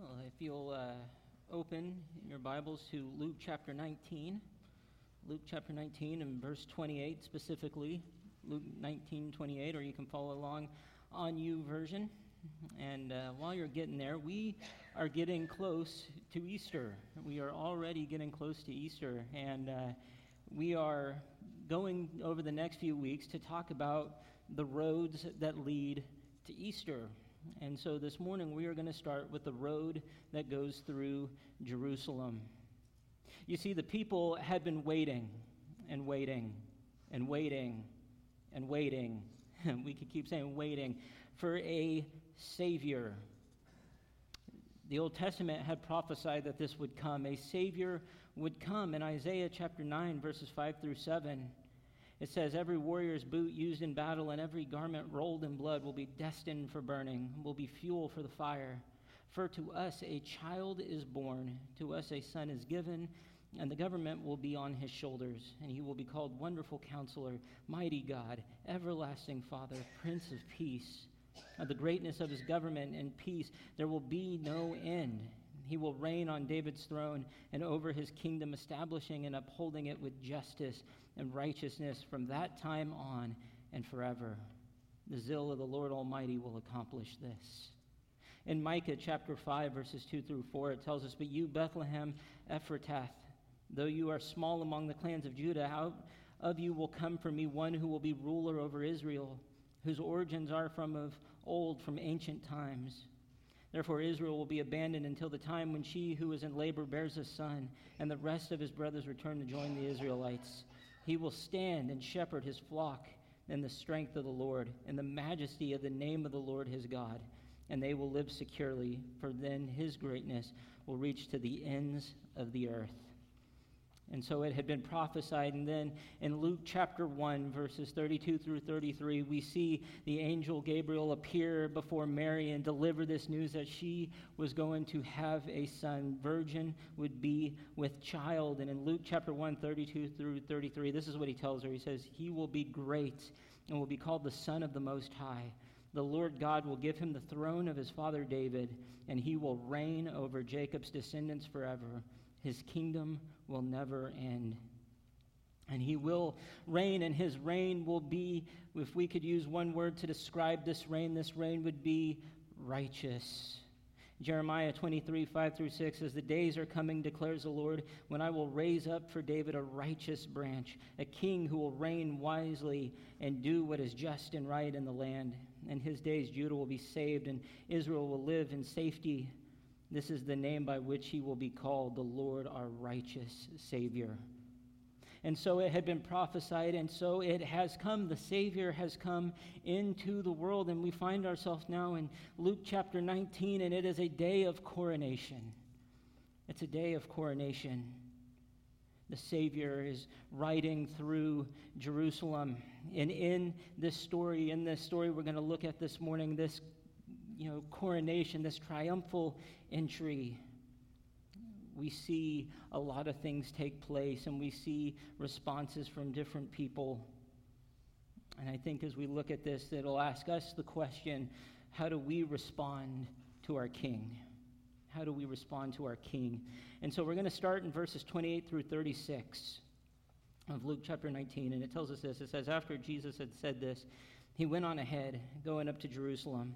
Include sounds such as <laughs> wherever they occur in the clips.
Well, if you'll uh, open your Bibles to Luke chapter 19, Luke chapter 19 and verse 28 specifically, Luke 19, 28, or you can follow along on YouVersion. And uh, while you're getting there, we are getting close to Easter. We are already getting close to Easter. And uh, we are going over the next few weeks to talk about the roads that lead to Easter. And so this morning we are going to start with the road that goes through Jerusalem. You see, the people had been waiting and waiting and waiting and waiting. <laughs> we could keep saying waiting for a Savior. The Old Testament had prophesied that this would come. A Savior would come. In Isaiah chapter 9, verses 5 through 7, it says, Every warrior's boot used in battle and every garment rolled in blood will be destined for burning, will be fuel for the fire. For to us a child is born, to us a son is given, and the government will be on his shoulders, and he will be called Wonderful Counselor, Mighty God, Everlasting Father, Prince of Peace. Of the greatness of his government and peace, there will be no end. He will reign on David's throne and over his kingdom, establishing and upholding it with justice and righteousness from that time on and forever. The zeal of the Lord Almighty will accomplish this. In Micah chapter 5, verses 2 through 4, it tells us, But you, Bethlehem Ephratah, though you are small among the clans of Judah, out of you will come for me one who will be ruler over Israel, whose origins are from of old, from ancient times. Therefore, Israel will be abandoned until the time when she who is in labor bears a son, and the rest of his brothers return to join the Israelites. He will stand and shepherd his flock in the strength of the Lord, in the majesty of the name of the Lord his God, and they will live securely, for then his greatness will reach to the ends of the earth. And so it had been prophesied. And then in Luke chapter 1, verses 32 through 33, we see the angel Gabriel appear before Mary and deliver this news that she was going to have a son. Virgin would be with child. And in Luke chapter 1, 32 through 33, this is what he tells her. He says, He will be great and will be called the Son of the Most High. The Lord God will give him the throne of his father David, and he will reign over Jacob's descendants forever. His kingdom will never end. And he will reign, and his reign will be, if we could use one word to describe this reign, this reign would be righteous. Jeremiah 23, 5 through 6 says, The days are coming, declares the Lord, when I will raise up for David a righteous branch, a king who will reign wisely and do what is just and right in the land. In his days, Judah will be saved, and Israel will live in safety. This is the name by which he will be called the Lord our righteous Savior. And so it had been prophesied, and so it has come. The Savior has come into the world, and we find ourselves now in Luke chapter 19, and it is a day of coronation. It's a day of coronation. The Savior is riding through Jerusalem. And in this story, in this story we're going to look at this morning, this you know, coronation, this triumphal entry, we see a lot of things take place and we see responses from different people. And I think as we look at this, it'll ask us the question how do we respond to our King? How do we respond to our King? And so we're going to start in verses 28 through 36 of Luke chapter 19. And it tells us this it says, After Jesus had said this, he went on ahead, going up to Jerusalem.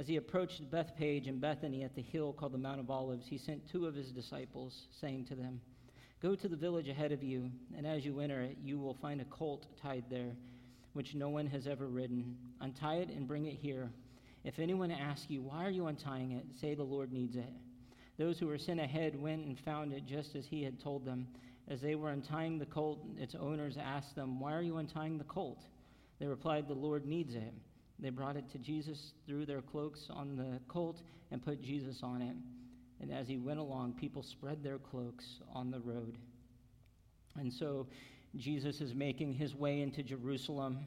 As he approached Bethphage and Bethany at the hill called the Mount of Olives, he sent two of his disciples, saying to them, Go to the village ahead of you, and as you enter it, you will find a colt tied there, which no one has ever ridden. Untie it and bring it here. If anyone asks you, Why are you untying it? say, The Lord needs it. Those who were sent ahead went and found it just as he had told them. As they were untying the colt, its owners asked them, Why are you untying the colt? They replied, The Lord needs it. They brought it to Jesus, threw their cloaks on the colt, and put Jesus on it. And as he went along, people spread their cloaks on the road. And so Jesus is making his way into Jerusalem.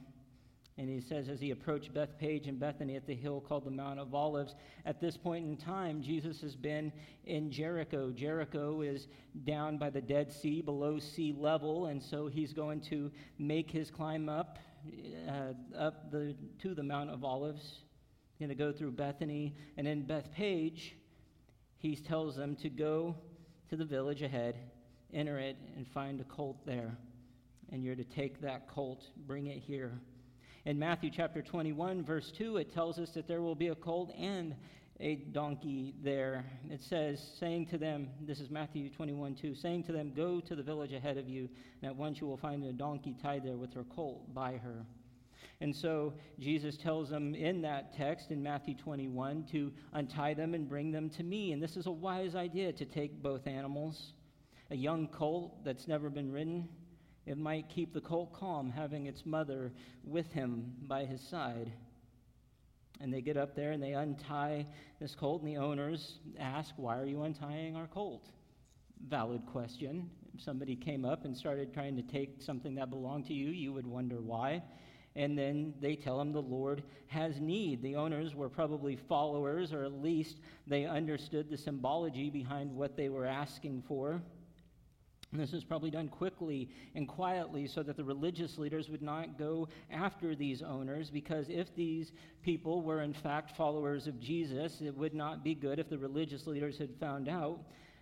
And he says, as he approached Bethphage and Bethany at the hill called the Mount of Olives, at this point in time, Jesus has been in Jericho. Jericho is down by the Dead Sea, below sea level, and so he's going to make his climb up uh, up the, to the Mount of Olives. He's going to go through Bethany. And in Bethphage, he tells them to go to the village ahead, enter it, and find a colt there. And you're to take that colt, bring it here. In Matthew chapter 21, verse 2, it tells us that there will be a colt and a donkey there. It says, saying to them, this is Matthew 21 2, saying to them, Go to the village ahead of you, and at once you will find a donkey tied there with her colt by her. And so Jesus tells them in that text in Matthew 21 to untie them and bring them to me. And this is a wise idea to take both animals. A young colt that's never been ridden, it might keep the colt calm having its mother with him by his side. And they get up there and they untie this colt, and the owners ask, Why are you untying our colt? Valid question. If somebody came up and started trying to take something that belonged to you, you would wonder why. And then they tell him the Lord has need. The owners were probably followers, or at least they understood the symbology behind what they were asking for. And this was probably done quickly and quietly so that the religious leaders would not go after these owners, because if these people were in fact followers of Jesus, it would not be good if the religious leaders had found out.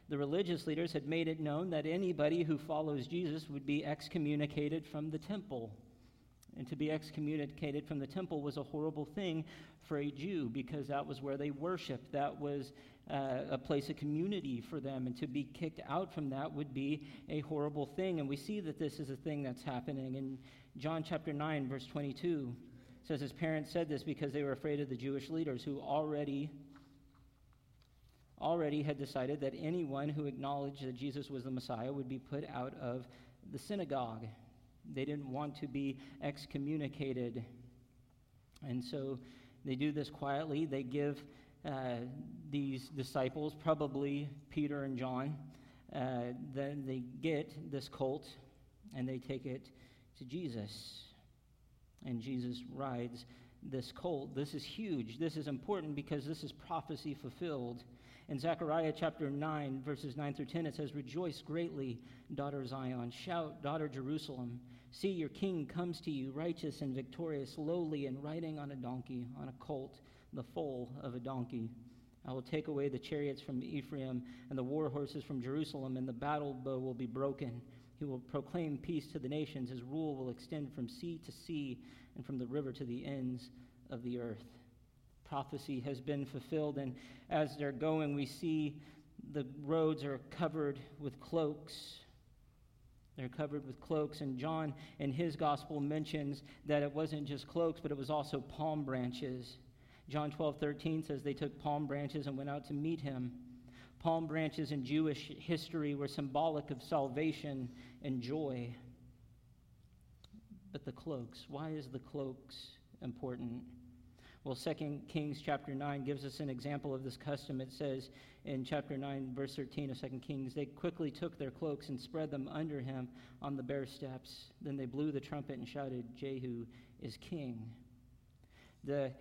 The religious leaders had made it known that anybody who follows Jesus would be excommunicated from the temple. And to be excommunicated from the temple was a horrible thing for a Jew because that was where they worshiped. That was uh, a place of community for them. And to be kicked out from that would be a horrible thing. And we see that this is a thing that's happening. In John chapter 9, verse 22, says his parents said this because they were afraid of the Jewish leaders who already already had decided that anyone who acknowledged that Jesus was the Messiah would be put out of the synagogue. They didn't want to be excommunicated. And so they do this quietly. They give uh, these disciples, probably Peter and John, uh, then they get this colt and they take it to Jesus. And Jesus rides this colt. This is huge. This is important because this is prophecy fulfilled. In Zechariah chapter 9, verses 9 through 10, it says, Rejoice greatly, daughter Zion. Shout, daughter Jerusalem. See, your king comes to you, righteous and victorious, lowly and riding on a donkey, on a colt, the foal of a donkey. I will take away the chariots from Ephraim and the war horses from Jerusalem, and the battle bow will be broken. He will proclaim peace to the nations. His rule will extend from sea to sea and from the river to the ends of the earth. Prophecy has been fulfilled, and as they're going, we see the roads are covered with cloaks they're covered with cloaks. And John, in his gospel, mentions that it wasn't just cloaks, but it was also palm branches. John 12, 13 says they took palm branches and went out to meet him. Palm branches in Jewish history were symbolic of salvation and joy. But the cloaks, why is the cloaks important? Well, 2 Kings chapter 9 gives us an example of this custom. It says in chapter 9, verse 13 of 2 Kings, they quickly took their cloaks and spread them under him on the bare steps. Then they blew the trumpet and shouted, Jehu is king. The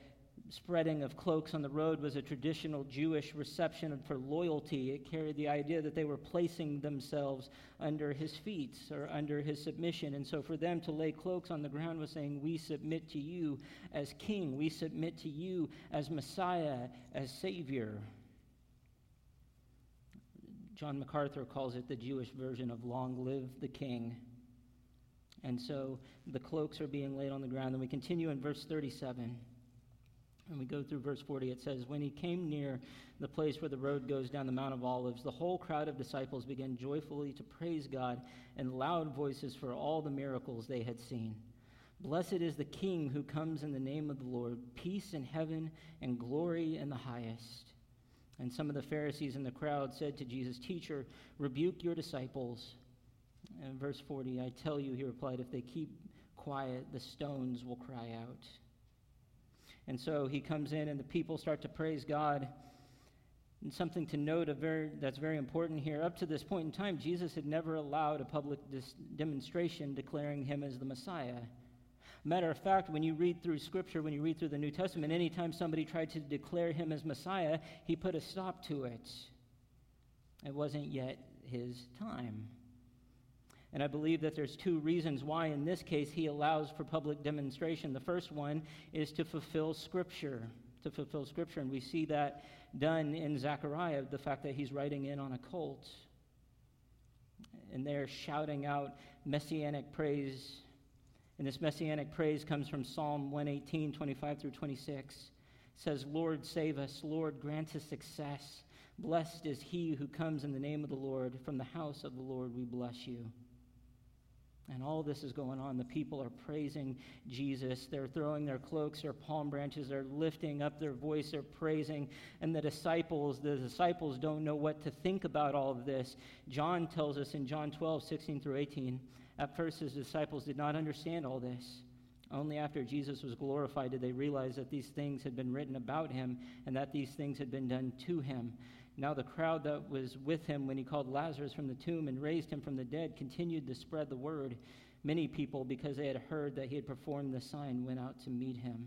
spreading of cloaks on the road was a traditional Jewish reception for loyalty. It carried the idea that they were placing themselves under his feet or under his submission. And so for them to lay cloaks on the ground was saying, We submit to you as king, we submit to you as Messiah, as Savior. John MacArthur calls it the Jewish version of Long Live the King. And so the cloaks are being laid on the ground. And we continue in verse 37. And we go through verse 40, it says, When he came near the place where the road goes down the Mount of Olives, the whole crowd of disciples began joyfully to praise God in loud voices for all the miracles they had seen. Blessed is the King who comes in the name of the Lord, peace in heaven and glory in the highest. And some of the Pharisees in the crowd said to Jesus, Teacher, rebuke your disciples. And verse 40, I tell you, he replied, if they keep quiet, the stones will cry out. And so he comes in, and the people start to praise God. And something to note very, that's very important here up to this point in time, Jesus had never allowed a public dis- demonstration declaring him as the Messiah. Matter of fact, when you read through Scripture, when you read through the New Testament, anytime somebody tried to declare him as Messiah, he put a stop to it. It wasn't yet his time. And I believe that there's two reasons why, in this case, he allows for public demonstration. The first one is to fulfill Scripture. to fulfill Scripture. And we see that done in Zechariah, the fact that he's riding in on a colt. And they're shouting out messianic praise. And this messianic praise comes from Psalm 118, 25 through 26. It says, Lord, save us. Lord, grant us success. Blessed is he who comes in the name of the Lord. From the house of the Lord we bless you. And all this is going on. The people are praising Jesus. They're throwing their cloaks, their palm branches, they're lifting up their voice, they're praising. And the disciples, the disciples don't know what to think about all of this. John tells us in John 12, 16 through 18, at first his disciples did not understand all this. Only after Jesus was glorified did they realize that these things had been written about him and that these things had been done to him. Now, the crowd that was with him when he called Lazarus from the tomb and raised him from the dead continued to spread the word. Many people, because they had heard that he had performed the sign, went out to meet him.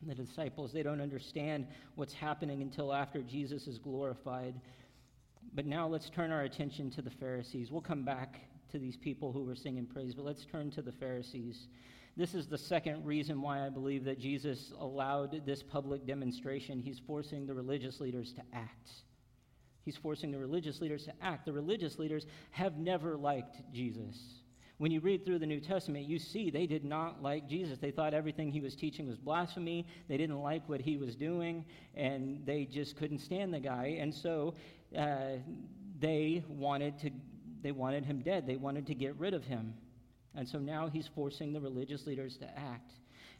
And the disciples, they don't understand what's happening until after Jesus is glorified. But now let's turn our attention to the Pharisees. We'll come back to these people who were singing praise, but let's turn to the Pharisees. This is the second reason why I believe that Jesus allowed this public demonstration. He's forcing the religious leaders to act. He's forcing the religious leaders to act. The religious leaders have never liked Jesus. When you read through the New Testament, you see they did not like Jesus. They thought everything he was teaching was blasphemy. They didn't like what he was doing, and they just couldn't stand the guy. And so uh, they wanted to. They wanted him dead. They wanted to get rid of him. And so now he's forcing the religious leaders to act.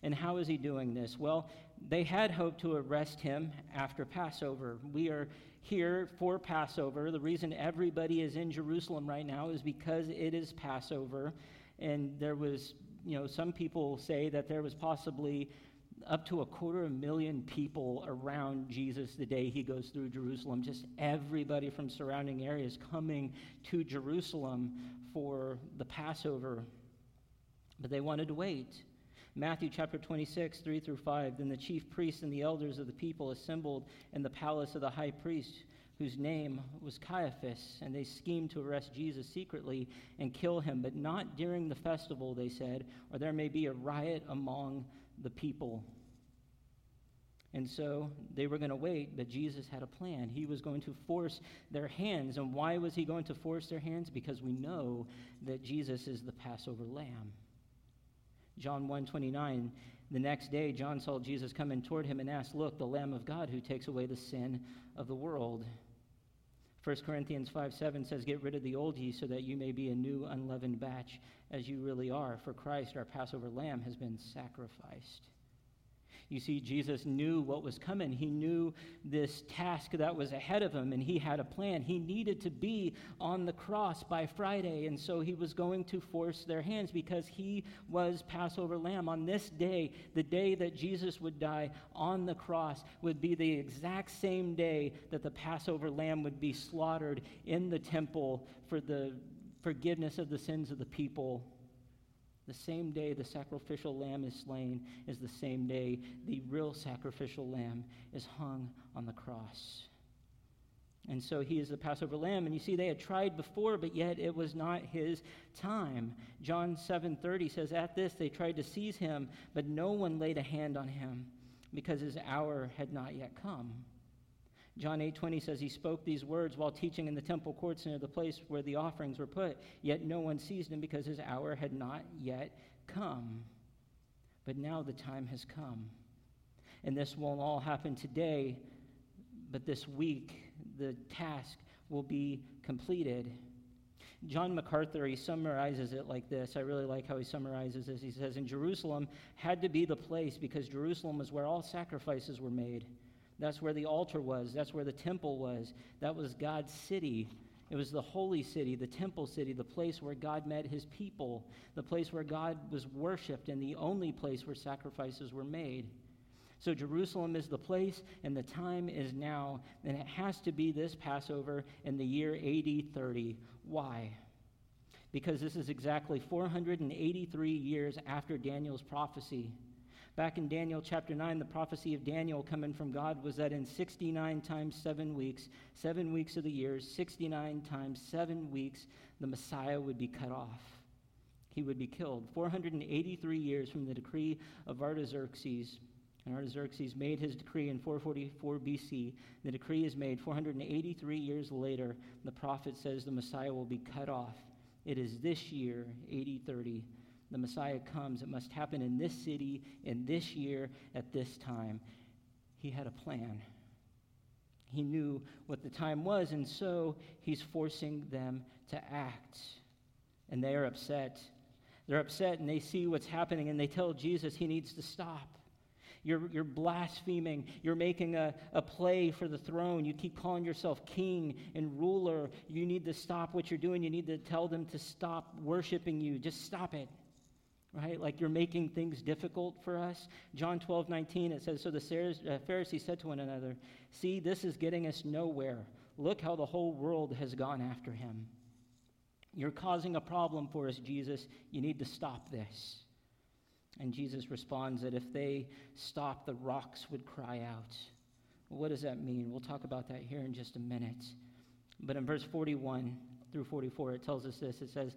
And how is he doing this? Well, they had hoped to arrest him after Passover. We are here for Passover. The reason everybody is in Jerusalem right now is because it is Passover. And there was, you know, some people say that there was possibly up to a quarter of a million people around Jesus the day he goes through Jerusalem. Just everybody from surrounding areas coming to Jerusalem for the Passover but they wanted to wait. Matthew chapter 26, 3 through 5. Then the chief priests and the elders of the people assembled in the palace of the high priest, whose name was Caiaphas, and they schemed to arrest Jesus secretly and kill him, but not during the festival, they said, or there may be a riot among the people. And so they were going to wait, but Jesus had a plan. He was going to force their hands. And why was he going to force their hands? Because we know that Jesus is the Passover lamb. John 1:29 The next day John saw Jesus coming toward him and asked, "Look, the Lamb of God who takes away the sin of the world." 1 Corinthians 5 7 says, Get rid of the old yeast so that you may be a new unleavened batch as you really are. For Christ, our Passover lamb, has been sacrificed. You see, Jesus knew what was coming. He knew this task that was ahead of him, and he had a plan. He needed to be on the cross by Friday, and so he was going to force their hands because he was Passover lamb. On this day, the day that Jesus would die on the cross, would be the exact same day that the Passover lamb would be slaughtered in the temple for the forgiveness of the sins of the people the same day the sacrificial lamb is slain is the same day the real sacrificial lamb is hung on the cross. And so he is the Passover lamb. And you see, they had tried before, but yet it was not his time. John 7:30 says, At this they tried to seize him, but no one laid a hand on him, because his hour had not yet come. John 8:20 says he spoke these words while teaching in the temple courts near the place where the offerings were put, yet no one seized him because his hour had not yet come. But now the time has come. And this won't all happen today, but this week the task will be completed. John MacArthur, he summarizes it like this. I really like how he summarizes this. He says, In Jerusalem had to be the place because Jerusalem was where all sacrifices were made. That's where the altar was. That's where the temple was. That was God's city. It was the holy city, the temple city, the place where God met his people, the place where God was worshiped, and the only place where sacrifices were made. So Jerusalem is the place, and the time is now, and it has to be this Passover in the year AD 30. Why? Because this is exactly 483 years after Daniel's prophecy. Back in Daniel chapter 9, the prophecy of Daniel coming from God was that in 69 times seven weeks, seven weeks of the year, 69 times seven weeks, the Messiah would be cut off. He would be killed. 483 years from the decree of Artaxerxes, And Artaxerxes made his decree in 444 BC. The decree is made 483 years later. The prophet says the Messiah will be cut off. It is this year, AD 30. The Messiah comes. It must happen in this city, in this year, at this time. He had a plan. He knew what the time was, and so he's forcing them to act. And they are upset. They're upset and they see what's happening and they tell Jesus he needs to stop. You're, you're blaspheming. You're making a, a play for the throne. You keep calling yourself king and ruler. You need to stop what you're doing. You need to tell them to stop worshiping you. Just stop it. Right? Like you're making things difficult for us. John 12, 19, it says So the uh, Pharisees said to one another, See, this is getting us nowhere. Look how the whole world has gone after him. You're causing a problem for us, Jesus. You need to stop this. And Jesus responds that if they stop, the rocks would cry out. what does that mean? We'll talk about that here in just a minute. But in verse 41 through 44, it tells us this. It says,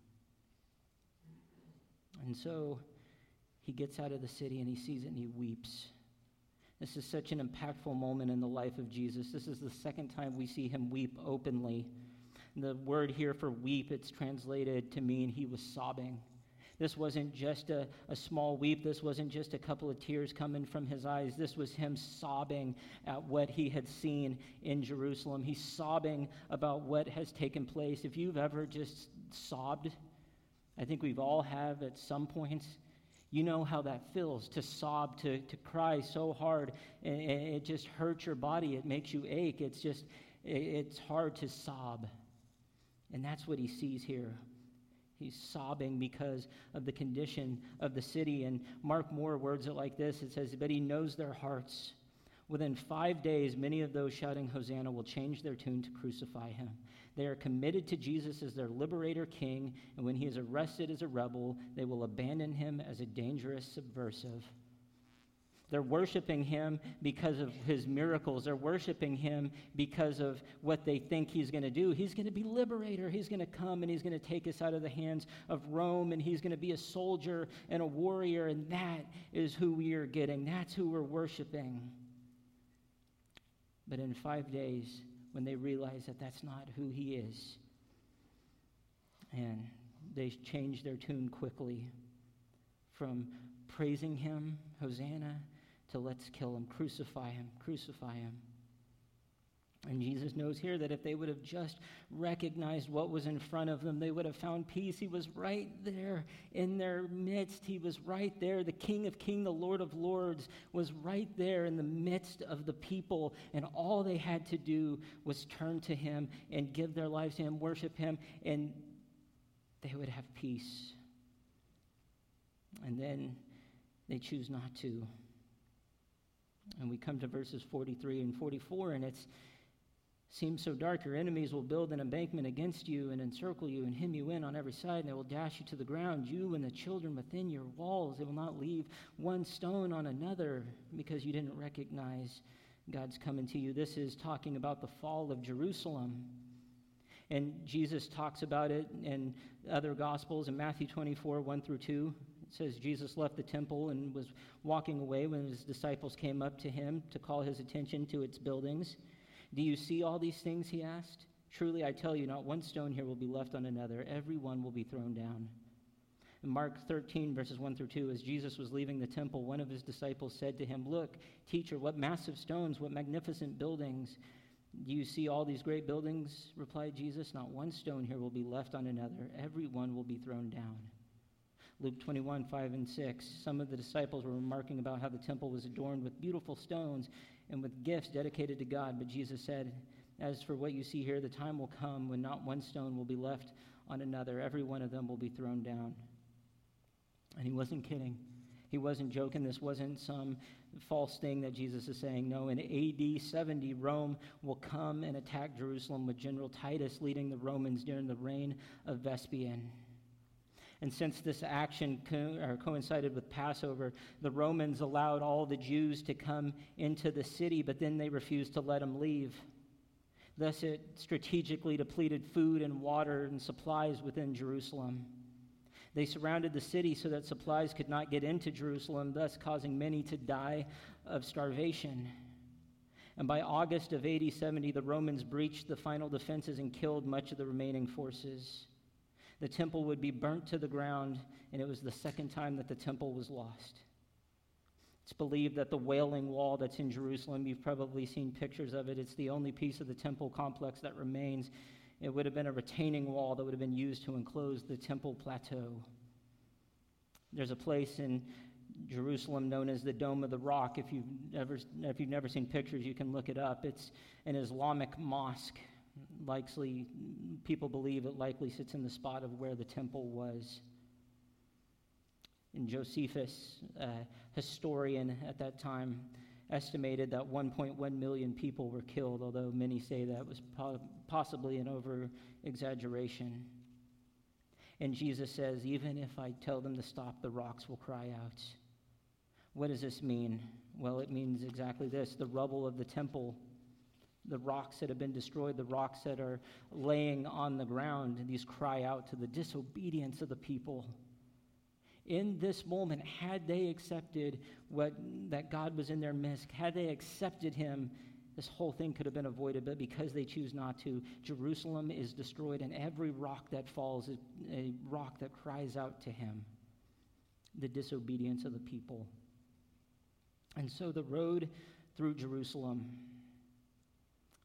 And so he gets out of the city and he sees it and he weeps. This is such an impactful moment in the life of Jesus. This is the second time we see him weep openly. The word here for weep, it's translated to mean he was sobbing. This wasn't just a, a small weep. This wasn't just a couple of tears coming from his eyes. This was him sobbing at what he had seen in Jerusalem. He's sobbing about what has taken place. If you've ever just sobbed, I think we've all have at some point. You know how that feels to sob, to, to cry so hard, and it just hurts your body. It makes you ache. It's just, it's hard to sob. And that's what he sees here. He's sobbing because of the condition of the city. And Mark Moore words it like this it says, But he knows their hearts. Within five days, many of those shouting Hosanna will change their tune to crucify him. They are committed to Jesus as their liberator king, and when he is arrested as a rebel, they will abandon him as a dangerous subversive. They're worshiping him because of his miracles. They're worshiping him because of what they think he's going to do. He's going to be liberator. He's going to come and he's going to take us out of the hands of Rome and he's going to be a soldier and a warrior. And that is who we are getting. That's who we're worshiping. But in five days, when they realize that that's not who he is, and they change their tune quickly from praising him, Hosanna, to let's kill him, crucify him, crucify him. And Jesus knows here that if they would have just recognized what was in front of them, they would have found peace. He was right there in their midst. He was right there. The King of Kings, the Lord of Lords, was right there in the midst of the people. And all they had to do was turn to him and give their lives to him, worship him, and they would have peace. And then they choose not to. And we come to verses 43 and 44, and it seems so dark. Your enemies will build an embankment against you and encircle you and hem you in on every side, and they will dash you to the ground, you and the children within your walls. They will not leave one stone on another because you didn't recognize God's coming to you. This is talking about the fall of Jerusalem. And Jesus talks about it in other Gospels in Matthew 24, 1 through 2 It says Jesus left the temple and was walking away when his disciples came up to him to call his attention to its buildings. Do you see all these things? He asked. Truly, I tell you, not one stone here will be left on another. Every one will be thrown down. In Mark 13, verses 1 through 2, as Jesus was leaving the temple, one of his disciples said to him, Look, teacher, what massive stones, what magnificent buildings. Do you see all these great buildings? replied Jesus. Not one stone here will be left on another. Every one will be thrown down. Luke 21, 5 and 6. Some of the disciples were remarking about how the temple was adorned with beautiful stones and with gifts dedicated to God. But Jesus said, As for what you see here, the time will come when not one stone will be left on another. Every one of them will be thrown down. And he wasn't kidding. He wasn't joking. This wasn't some false thing that Jesus is saying. No, in AD 70, Rome will come and attack Jerusalem with General Titus leading the Romans during the reign of Vespasian. And since this action co- coincided with Passover, the Romans allowed all the Jews to come into the city, but then they refused to let them leave. Thus, it strategically depleted food and water and supplies within Jerusalem. They surrounded the city so that supplies could not get into Jerusalem, thus causing many to die of starvation. And by August of AD 70, the Romans breached the final defenses and killed much of the remaining forces. The temple would be burnt to the ground, and it was the second time that the temple was lost. It's believed that the Wailing Wall that's in Jerusalem, you've probably seen pictures of it, it's the only piece of the temple complex that remains. It would have been a retaining wall that would have been used to enclose the temple plateau. There's a place in Jerusalem known as the Dome of the Rock. If you've, ever, if you've never seen pictures, you can look it up. It's an Islamic mosque. Likely, people believe it likely sits in the spot of where the temple was. And Josephus, a historian at that time, estimated that 1.1 million people were killed, although many say that was po- possibly an over exaggeration. And Jesus says, Even if I tell them to stop, the rocks will cry out. What does this mean? Well, it means exactly this the rubble of the temple, the rocks that have been destroyed, the rocks that are laying on the ground, these cry out to the disobedience of the people in this moment, had they accepted what, that God was in their midst, had they accepted him, this whole thing could have been avoided. But because they choose not to, Jerusalem is destroyed, and every rock that falls is a rock that cries out to him the disobedience of the people. And so the road through Jerusalem.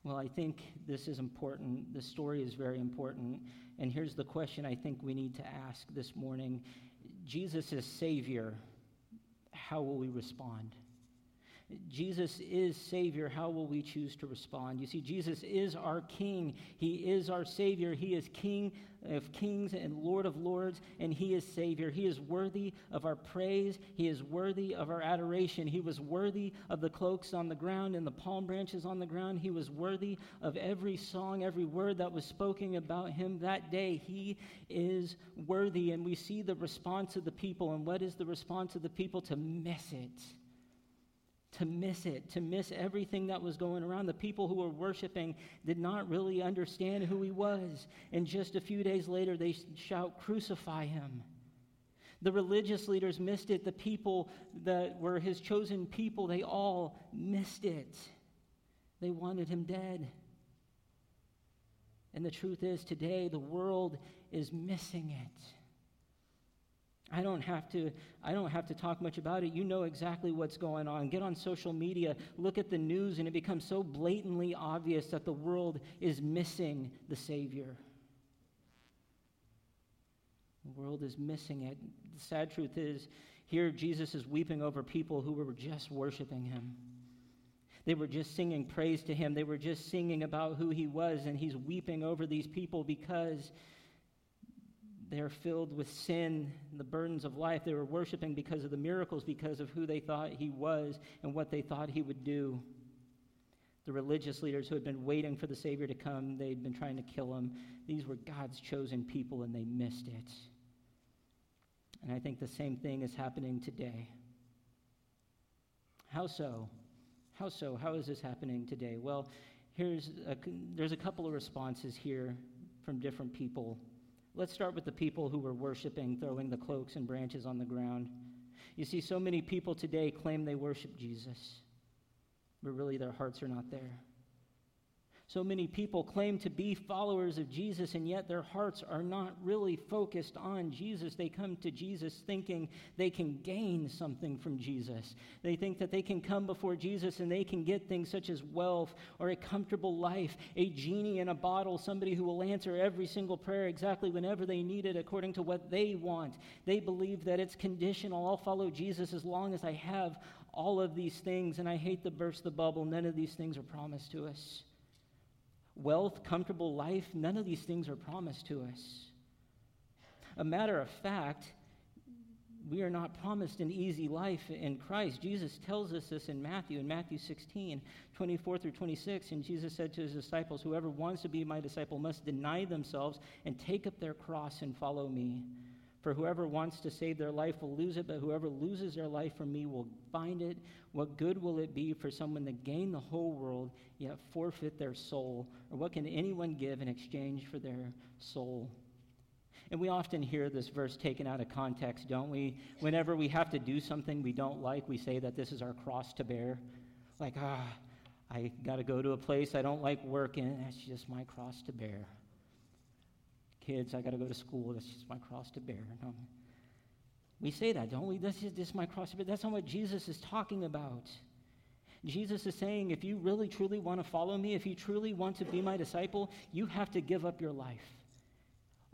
Well, I think this is important. The story is very important. And here's the question I think we need to ask this morning Jesus is Savior, how will we respond? Jesus is Savior. How will we choose to respond? You see, Jesus is our King. He is our Savior. He is King of kings and Lord of lords, and He is Savior. He is worthy of our praise. He is worthy of our adoration. He was worthy of the cloaks on the ground and the palm branches on the ground. He was worthy of every song, every word that was spoken about Him that day. He is worthy, and we see the response of the people. And what is the response of the people? To miss it to miss it, to miss everything that was going around. The people who were worshiping did not really understand who he was. And just a few days later, they shout, Crucify him. The religious leaders missed it. The people that were his chosen people, they all missed it. They wanted him dead. And the truth is, today, the world is missing it. I don't have to I don't have to talk much about it. You know exactly what's going on. Get on social media, look at the news and it becomes so blatantly obvious that the world is missing the savior. The world is missing it. The sad truth is here Jesus is weeping over people who were just worshiping him. They were just singing praise to him. They were just singing about who he was and he's weeping over these people because they are filled with sin, and the burdens of life. They were worshiping because of the miracles, because of who they thought he was and what they thought he would do. The religious leaders who had been waiting for the Savior to come, they'd been trying to kill him. These were God's chosen people, and they missed it. And I think the same thing is happening today. How so? How so? How is this happening today? Well, here's a, there's a couple of responses here from different people Let's start with the people who were worshiping, throwing the cloaks and branches on the ground. You see, so many people today claim they worship Jesus, but really their hearts are not there. So many people claim to be followers of Jesus, and yet their hearts are not really focused on Jesus. They come to Jesus thinking they can gain something from Jesus. They think that they can come before Jesus and they can get things such as wealth or a comfortable life, a genie in a bottle, somebody who will answer every single prayer exactly whenever they need it according to what they want. They believe that it's conditional. I'll follow Jesus as long as I have all of these things, and I hate to burst the bubble. None of these things are promised to us wealth, comfortable life, none of these things are promised to us. A matter of fact, we are not promised an easy life in Christ. Jesus tells us this in Matthew, in Matthew 16, 24 through 26. And Jesus said to his disciples, Whoever wants to be my disciple must deny themselves and take up their cross and follow me. For whoever wants to save their life will lose it, but whoever loses their life for me will find it. What good will it be for someone to gain the whole world, yet forfeit their soul? Or what can anyone give in exchange for their soul? And we often hear this verse taken out of context, don't we? Whenever we have to do something we don't like, we say that this is our cross to bear. Like, ah, I got to go to a place I don't like working. That's just my cross to bear. Kids, I got to go to school. That's just my cross to bear. No. We say that, don't we? This is just my cross to bear. That's not what Jesus is talking about. Jesus is saying, if you really truly want to follow me, if you truly want to be my disciple, you have to give up your life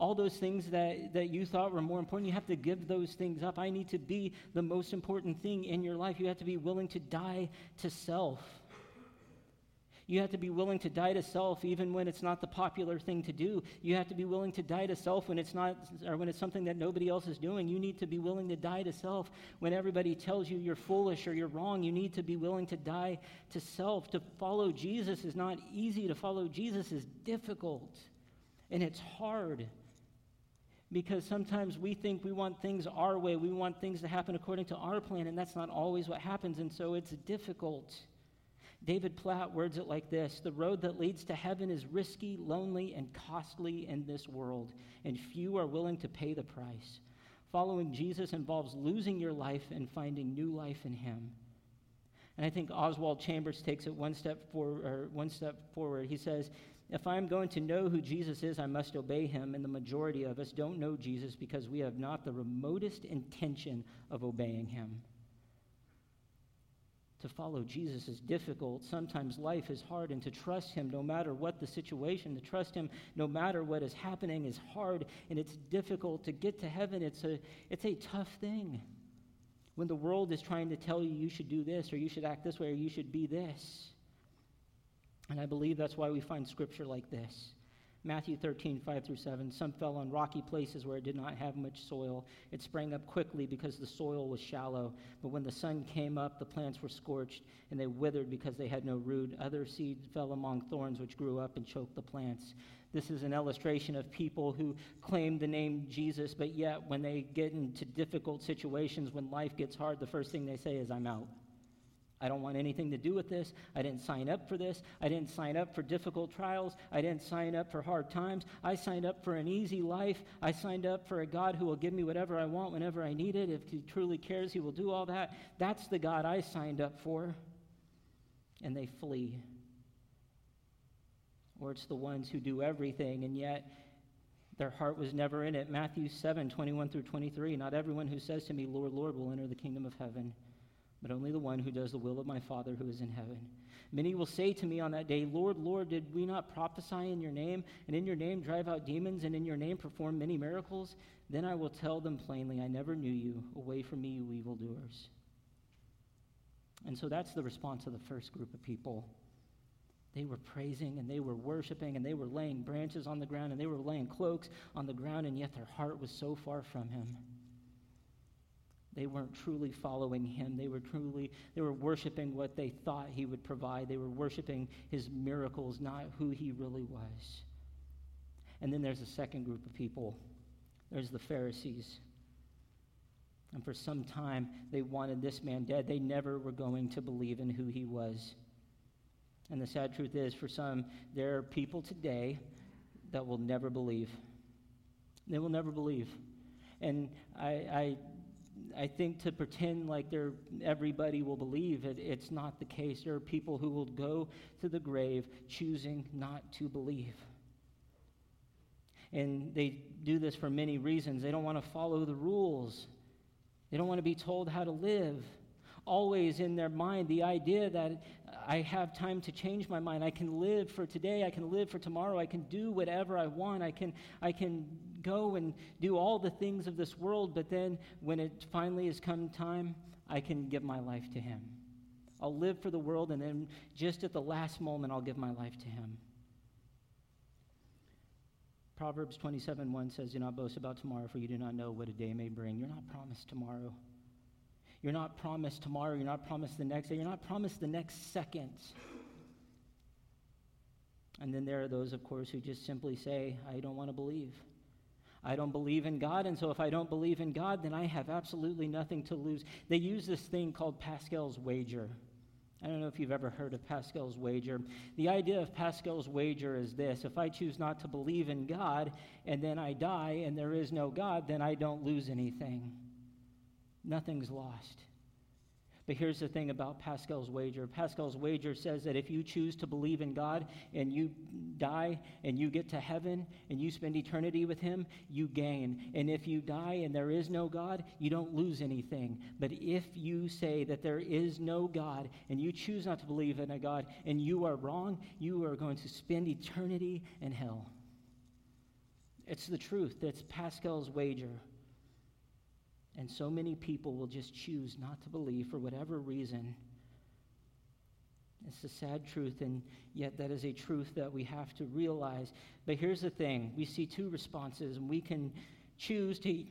all those things that, that you thought were more important, you have to give those things up. I need to be the most important thing in your life. You have to be willing to die to self. You have to be willing to die to self even when it's not the popular thing to do. You have to be willing to die to self when it's not or when it's something that nobody else is doing. You need to be willing to die to self when everybody tells you you're foolish or you're wrong. You need to be willing to die to self. To follow Jesus is not easy. To follow Jesus is difficult. And it's hard because sometimes we think we want things our way. We want things to happen according to our plan, and that's not always what happens, and so it's difficult. David Platt words it like this The road that leads to heaven is risky, lonely, and costly in this world, and few are willing to pay the price. Following Jesus involves losing your life and finding new life in Him. And I think Oswald Chambers takes it one step, for, one step forward. He says, if I'm going to know who Jesus is, I must obey him. And the majority of us don't know Jesus because we have not the remotest intention of obeying him. To follow Jesus is difficult. Sometimes life is hard, and to trust him no matter what the situation, to trust him no matter what is happening is hard, and it's difficult. To get to heaven, it's a, it's a tough thing. When the world is trying to tell you you should do this, or you should act this way, or you should be this. And I believe that's why we find scripture like this. Matthew 13, 5 through 7. Some fell on rocky places where it did not have much soil. It sprang up quickly because the soil was shallow. But when the sun came up, the plants were scorched, and they withered because they had no root. Other seeds fell among thorns, which grew up and choked the plants. This is an illustration of people who claim the name Jesus, but yet when they get into difficult situations, when life gets hard, the first thing they say is, I'm out. I don't want anything to do with this. I didn't sign up for this. I didn't sign up for difficult trials. I didn't sign up for hard times. I signed up for an easy life. I signed up for a God who will give me whatever I want whenever I need it. If He truly cares, He will do all that. That's the God I signed up for. And they flee. Or it's the ones who do everything and yet their heart was never in it. Matthew 7 21 through 23. Not everyone who says to me, Lord, Lord, will enter the kingdom of heaven but only the one who does the will of my Father who is in heaven. Many will say to me on that day, Lord, Lord, did we not prophesy in your name, and in your name drive out demons, and in your name perform many miracles? Then I will tell them plainly, I never knew you. Away from me, you evildoers. And so that's the response of the first group of people. They were praising and they were worshiping and they were laying branches on the ground and they were laying cloaks on the ground, and yet their heart was so far from him. They weren't truly following him. They were truly, they were worshiping what they thought he would provide. They were worshiping his miracles, not who he really was. And then there's a second group of people. There's the Pharisees. And for some time, they wanted this man dead. They never were going to believe in who he was. And the sad truth is, for some, there are people today that will never believe. They will never believe. And I, I I think to pretend like they're, everybody will believe it, it's not the case. There are people who will go to the grave choosing not to believe. And they do this for many reasons. They don't want to follow the rules, they don't want to be told how to live. Always in their mind, the idea that I have time to change my mind. I can live for today. I can live for tomorrow. I can do whatever I want. I can, I can go and do all the things of this world, but then when it finally has come time, I can give my life to Him. I'll live for the world, and then just at the last moment, I'll give my life to Him. Proverbs 27 1 says, Do not boast about tomorrow, for you do not know what a day may bring. You're not promised tomorrow. You're not promised tomorrow. You're not promised the next day. You're not promised the next second. And then there are those, of course, who just simply say, I don't want to believe. I don't believe in God, and so if I don't believe in God, then I have absolutely nothing to lose. They use this thing called Pascal's wager. I don't know if you've ever heard of Pascal's wager. The idea of Pascal's wager is this if I choose not to believe in God and then I die and there is no God, then I don't lose anything. Nothing's lost. But here's the thing about Pascal's wager Pascal's wager says that if you choose to believe in God and you die and you get to heaven and you spend eternity with Him, you gain. And if you die and there is no God, you don't lose anything. But if you say that there is no God and you choose not to believe in a God and you are wrong, you are going to spend eternity in hell. It's the truth. That's Pascal's wager. And so many people will just choose not to believe for whatever reason. It's a sad truth, and yet that is a truth that we have to realize. But here's the thing we see two responses, and we can choose to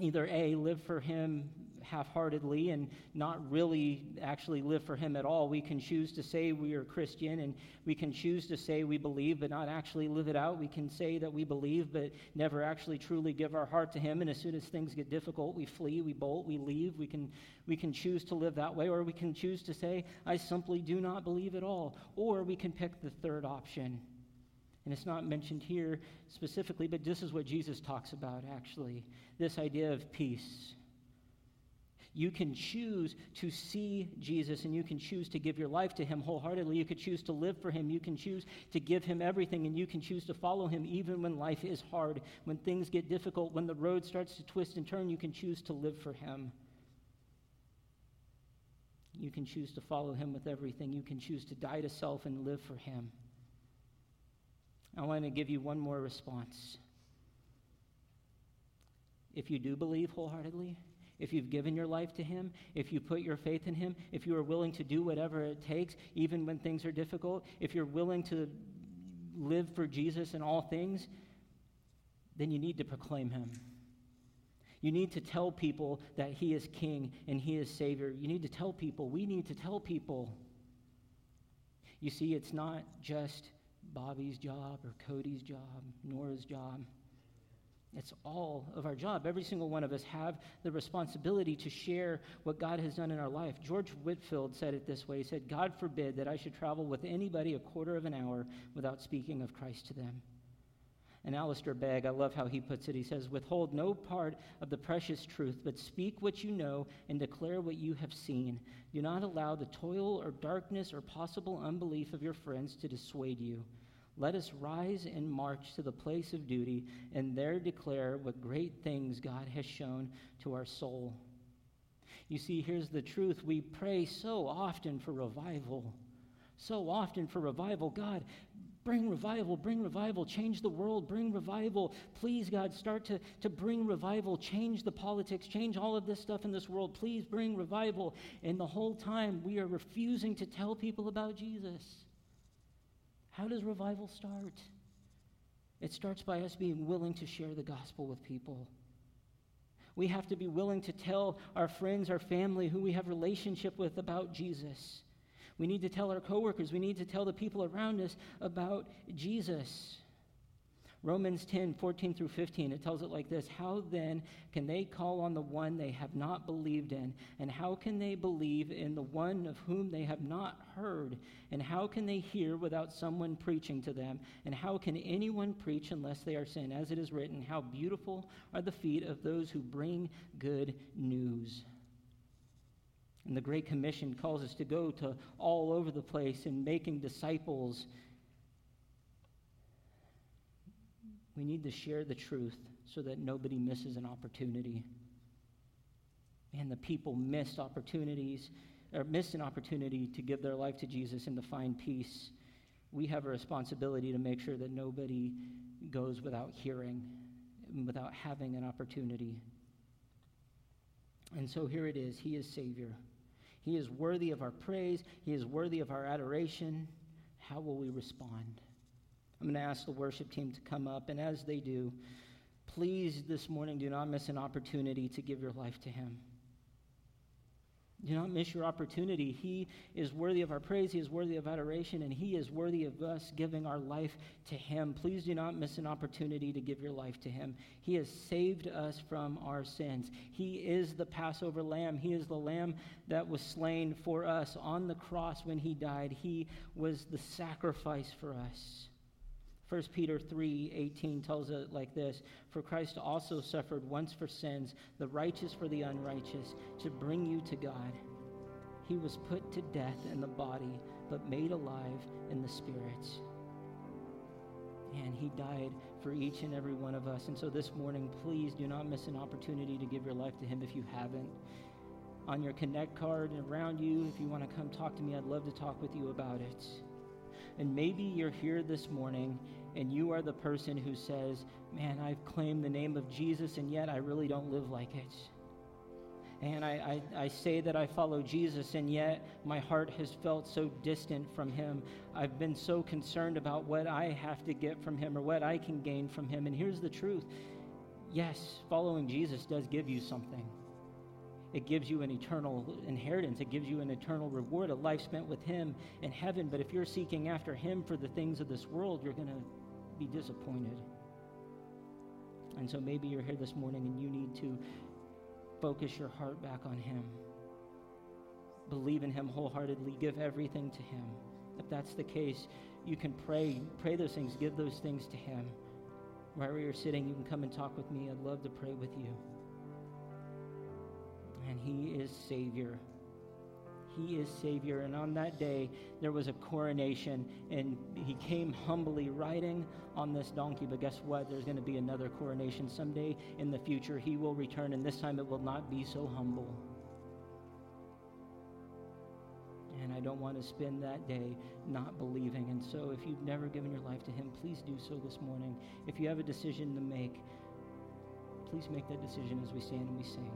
either A, live for Him half heartedly and not really actually live for Him at all. We can choose to say we are Christian and we can choose to say we believe but not actually live it out. We can say that we believe but never actually truly give our heart to Him. And as soon as things get difficult, we flee, we bolt, we leave. We can, we can choose to live that way, or we can choose to say, I simply do not believe at all. Or we can pick the third option. And it's not mentioned here specifically, but this is what Jesus talks about actually this idea of peace. You can choose to see Jesus and you can choose to give your life to him wholeheartedly. You can choose to live for him. You can choose to give him everything and you can choose to follow him even when life is hard, when things get difficult, when the road starts to twist and turn. You can choose to live for him. You can choose to follow him with everything. You can choose to die to self and live for him. I want to give you one more response. If you do believe wholeheartedly, if you've given your life to Him, if you put your faith in Him, if you are willing to do whatever it takes, even when things are difficult, if you're willing to live for Jesus in all things, then you need to proclaim Him. You need to tell people that He is King and He is Savior. You need to tell people, we need to tell people. You see, it's not just Bobby's job or Cody's job, Nora's job. It's all of our job. Every single one of us have the responsibility to share what God has done in our life. George Whitefield said it this way. He said, God forbid that I should travel with anybody a quarter of an hour without speaking of Christ to them. And Alistair Begg, I love how he puts it. He says, Withhold no part of the precious truth, but speak what you know and declare what you have seen. Do not allow the toil or darkness or possible unbelief of your friends to dissuade you. Let us rise and march to the place of duty and there declare what great things God has shown to our soul. You see, here's the truth. We pray so often for revival. So often for revival. God, bring revival, bring revival, change the world, bring revival. Please, God, start to, to bring revival, change the politics, change all of this stuff in this world. Please bring revival. And the whole time we are refusing to tell people about Jesus. How does revival start? It starts by us being willing to share the gospel with people. We have to be willing to tell our friends, our family, who we have relationship with about Jesus. We need to tell our coworkers, we need to tell the people around us about Jesus. Romans 10, 14 through 15, it tells it like this How then can they call on the one they have not believed in? And how can they believe in the one of whom they have not heard? And how can they hear without someone preaching to them? And how can anyone preach unless they are sent? As it is written, How beautiful are the feet of those who bring good news. And the Great Commission calls us to go to all over the place and making disciples We need to share the truth so that nobody misses an opportunity. And the people missed opportunities, or missed an opportunity to give their life to Jesus and to find peace. We have a responsibility to make sure that nobody goes without hearing, without having an opportunity. And so here it is He is Savior. He is worthy of our praise, He is worthy of our adoration. How will we respond? I'm going to ask the worship team to come up, and as they do, please this morning do not miss an opportunity to give your life to Him. Do not miss your opportunity. He is worthy of our praise. He is worthy of adoration, and He is worthy of us giving our life to Him. Please do not miss an opportunity to give your life to Him. He has saved us from our sins. He is the Passover lamb. He is the lamb that was slain for us on the cross when He died. He was the sacrifice for us. 1 Peter 3:18 tells it like this, "For Christ also suffered once for sins, the righteous for the unrighteous, to bring you to God. He was put to death in the body, but made alive in the spirit." And he died for each and every one of us. And so this morning, please do not miss an opportunity to give your life to him if you haven't. On your connect card and around you, if you want to come talk to me, I'd love to talk with you about it. And maybe you're here this morning and you are the person who says, Man, I've claimed the name of Jesus, and yet I really don't live like it. And I, I, I, say that I follow Jesus, and yet my heart has felt so distant from him. I've been so concerned about what I have to get from him or what I can gain from him. And here's the truth yes, following Jesus does give you something. It gives you an eternal inheritance. It gives you an eternal reward, a life spent with Him in heaven. But if you're seeking after Him for the things of this world, you're going to be disappointed. And so maybe you're here this morning and you need to focus your heart back on Him. Believe in Him wholeheartedly. Give everything to Him. If that's the case, you can pray. Pray those things. Give those things to Him. Wherever you're sitting, you can come and talk with me. I'd love to pray with you and He is Savior. He is Savior. And on that day, there was a coronation, and He came humbly riding on this donkey. But guess what? There's going to be another coronation someday in the future. He will return, and this time it will not be so humble. And I don't want to spend that day not believing. And so, if you've never given your life to Him, please do so this morning. If you have a decision to make, please make that decision as we stand and we sing.